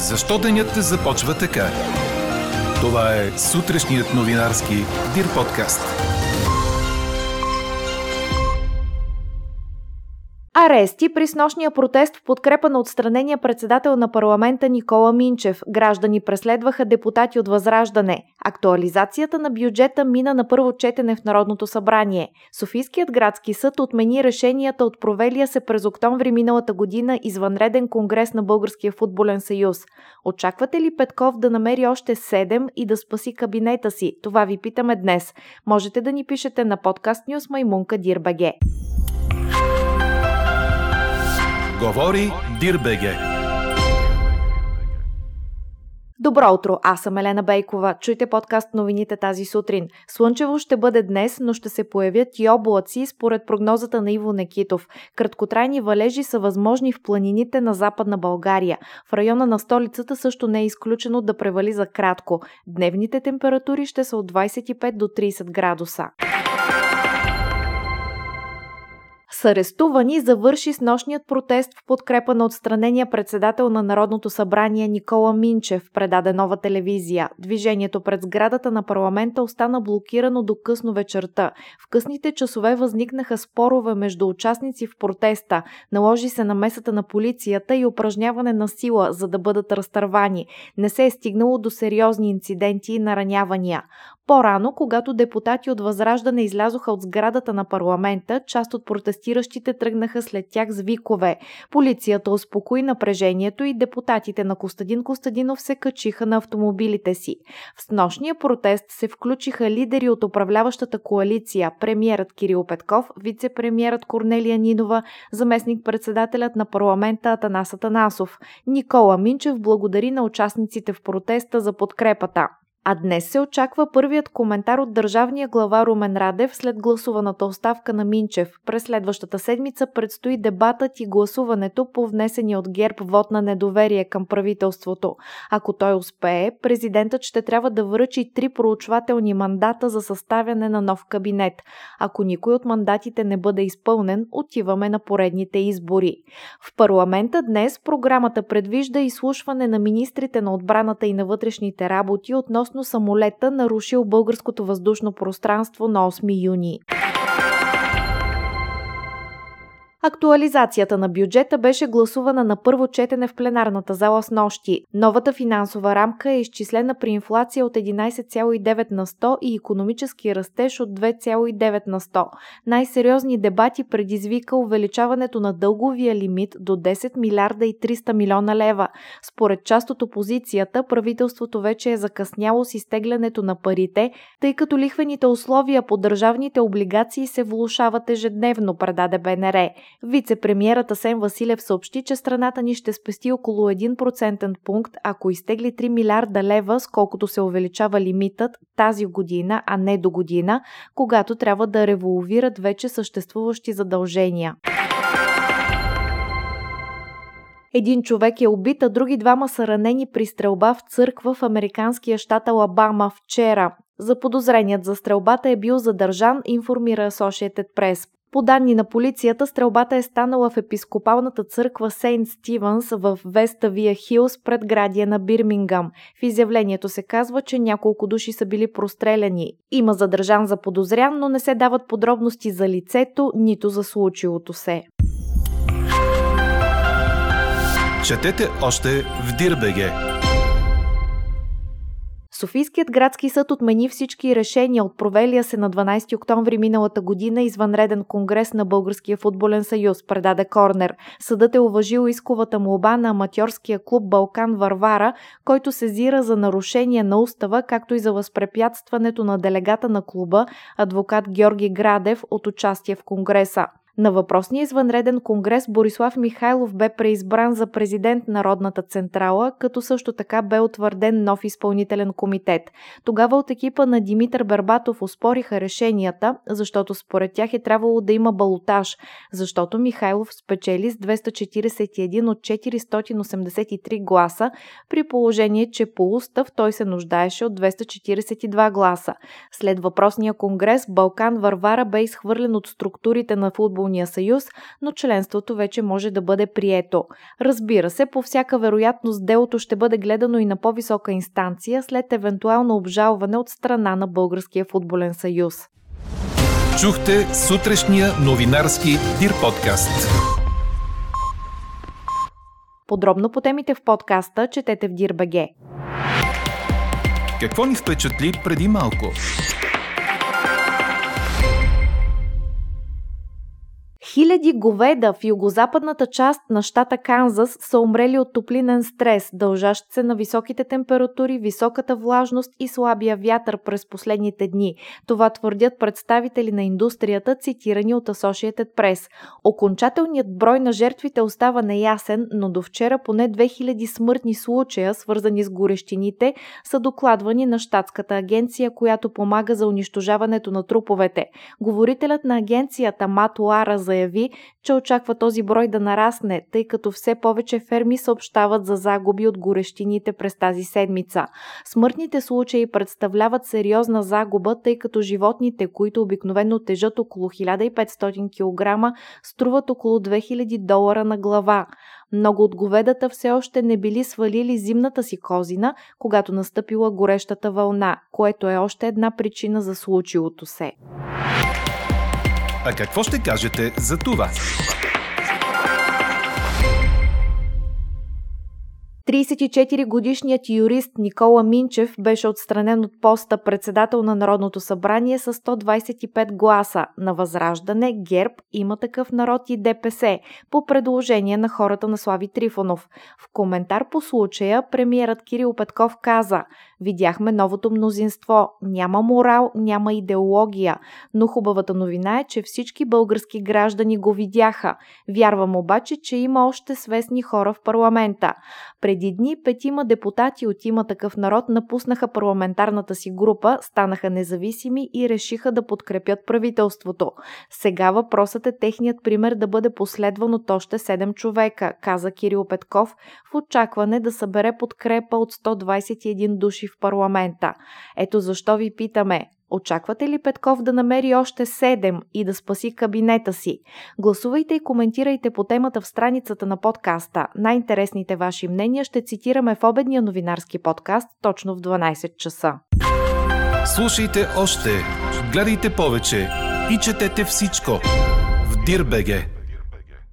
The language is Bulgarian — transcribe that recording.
Защо денят започва така? Това е сутрешният новинарски Дир подкаст. Арести при снощния протест в подкрепа на отстранения председател на парламента Никола Минчев. Граждани преследваха депутати от Възраждане. Актуализацията на бюджета мина на първо четене в Народното събрание. Софийският градски съд отмени решенията от провелия се през октомври миналата година извънреден конгрес на Българския футболен съюз. Очаквате ли Петков да намери още 7 и да спаси кабинета си? Това ви питаме днес. Можете да ни пишете на подкаст Нюс Маймунка Дирбаге. Говори Дирбеге. Добро утро, аз съм Елена Бейкова. Чуйте подкаст новините тази сутрин. Слънчево ще бъде днес, но ще се появят и облаци според прогнозата на Иво Некитов. Краткотрайни валежи са възможни в планините на Западна България. В района на столицата също не е изключено да превали за кратко. Дневните температури ще са от 25 до 30 градуса с арестувани завърши с нощният протест в подкрепа на отстранения председател на Народното събрание Никола Минчев, предаде нова телевизия. Движението пред сградата на парламента остана блокирано до късно вечерта. В късните часове възникнаха спорове между участници в протеста. Наложи се намесата на полицията и упражняване на сила, за да бъдат разтървани. Не се е стигнало до сериозни инциденти и наранявания. По-рано, когато депутати от Възраждане излязоха от сградата на парламента, част от протестиращите тръгнаха след тях с викове. Полицията успокои напрежението и депутатите на Костадин Костадинов се качиха на автомобилите си. В нощния протест се включиха лидери от управляващата коалиция, премиерът Кирил Петков, вице-премиерът Корнелия Нинова, заместник-председателят на парламента Атанас Атанасов. Никола Минчев благодари на участниците в протеста за подкрепата. А днес се очаква първият коментар от държавния глава Румен Радев след гласуваната оставка на Минчев. През следващата седмица предстои дебатът и гласуването по внесения от ГЕРБ вод на недоверие към правителството. Ако той успее, президентът ще трябва да връчи три проучвателни мандата за съставяне на нов кабинет. Ако никой от мандатите не бъде изпълнен, отиваме на поредните избори. В парламента днес програмата предвижда изслушване на министрите на отбраната и на вътрешните работи относно относно самолета, нарушил българското въздушно пространство на 8 юни. Актуализацията на бюджета беше гласувана на първо четене в пленарната зала с нощи. Новата финансова рамка е изчислена при инфлация от 11,9 на 100 и економически растеж от 2,9 на 100. Най-сериозни дебати предизвика увеличаването на дълговия лимит до 10 милиарда и 300 милиона лева. Според част от опозицията, правителството вече е закъсняло с изтеглянето на парите, тъй като лихвените условия по държавните облигации се влушават ежедневно, предаде БНР. Вице-премьерът Асен Василев съобщи, че страната ни ще спести около 1% пункт, ако изтегли 3 милиарда лева, сколкото се увеличава лимитът тази година, а не до година, когато трябва да револвират вече съществуващи задължения. Един човек е убит, а други двама са ранени при стрелба в църква в американския щат Алабама вчера. Заподозреният за стрелбата е бил задържан, информира Associated Press. По данни на полицията, стрелбата е станала в епископалната църква Сейнт Стивенс в Веста Вия Хилс пред градия на Бирмингам. В изявлението се казва, че няколко души са били простреляни. Има задържан за подозрян, но не се дават подробности за лицето, нито за случилото се. Четете още в Дирбеге! Софийският градски съд отмени всички решения от провелия се на 12 октомври миналата година извънреден конгрес на Българския футболен съюз, предаде Корнер. Съдът е уважил исковата молба на аматьорския клуб Балкан Варвара, който сезира за нарушение на устава, както и за възпрепятстването на делегата на клуба, адвокат Георги Градев, от участие в конгреса. На въпросния извънреден конгрес Борислав Михайлов бе преизбран за президент на Народната централа, като също така бе утвърден нов изпълнителен комитет. Тогава от екипа на Димитър Бербатов успориха решенията, защото според тях е трябвало да има балотаж, защото Михайлов спечели с 241 от 483 гласа, при положение, че по устав той се нуждаеше от 242 гласа. След въпросния конгрес Балкан Варвара бе изхвърлен от структурите на футбол футболния съюз, но членството вече може да бъде прието. Разбира се, по всяка вероятност делото ще бъде гледано и на по-висока инстанция след евентуално обжалване от страна на Българския футболен съюз. Чухте сутрешния новинарски Дир подкаст. Подробно по темите в подкаста четете в Дирбеге. Какво ни впечатли преди малко? Хиляди говеда в югозападната част на щата Канзас са умрели от топлинен стрес, дължащ се на високите температури, високата влажност и слабия вятър през последните дни. Това твърдят представители на индустрията, цитирани от Associated Press. Окончателният брой на жертвите остава неясен, но до вчера поне 2000 смъртни случая, свързани с горещините, са докладвани на щатската агенция, която помага за унищожаването на труповете. Говорителят на агенцията Мат Лара заяви, заяви, че очаква този брой да нарасне, тъй като все повече ферми съобщават за загуби от горещините през тази седмица. Смъртните случаи представляват сериозна загуба, тъй като животните, които обикновено тежат около 1500 кг, струват около 2000 долара на глава. Много от говедата все още не били свалили зимната си козина, когато настъпила горещата вълна, което е още една причина за случилото се. А какво ще кажете за това? 34-годишният юрист Никола Минчев беше отстранен от поста председател на Народното събрание с 125 гласа на Възраждане, ГЕРБ, има такъв народ и ДПС по предложение на хората на Слави Трифонов. В коментар по случая премиерът Кирил Петков каза Видяхме новото мнозинство. Няма морал, няма идеология. Но хубавата новина е, че всички български граждани го видяха. Вярвам обаче, че има още свестни хора в парламента. Преди дни петима депутати от има такъв народ напуснаха парламентарната си група, станаха независими и решиха да подкрепят правителството. Сега въпросът е техният пример да бъде последван от още 7 човека, каза Кирил Петков, в очакване да събере подкрепа от 121 души в парламента. Ето защо ви питаме, Очаквате ли Петков да намери още 7 и да спаси кабинета си? Гласувайте и коментирайте по темата в страницата на подкаста. Най-интересните ваши мнения ще цитираме в обедния новинарски подкаст точно в 12 часа. Слушайте още, гледайте повече и четете всичко в Дирбеге.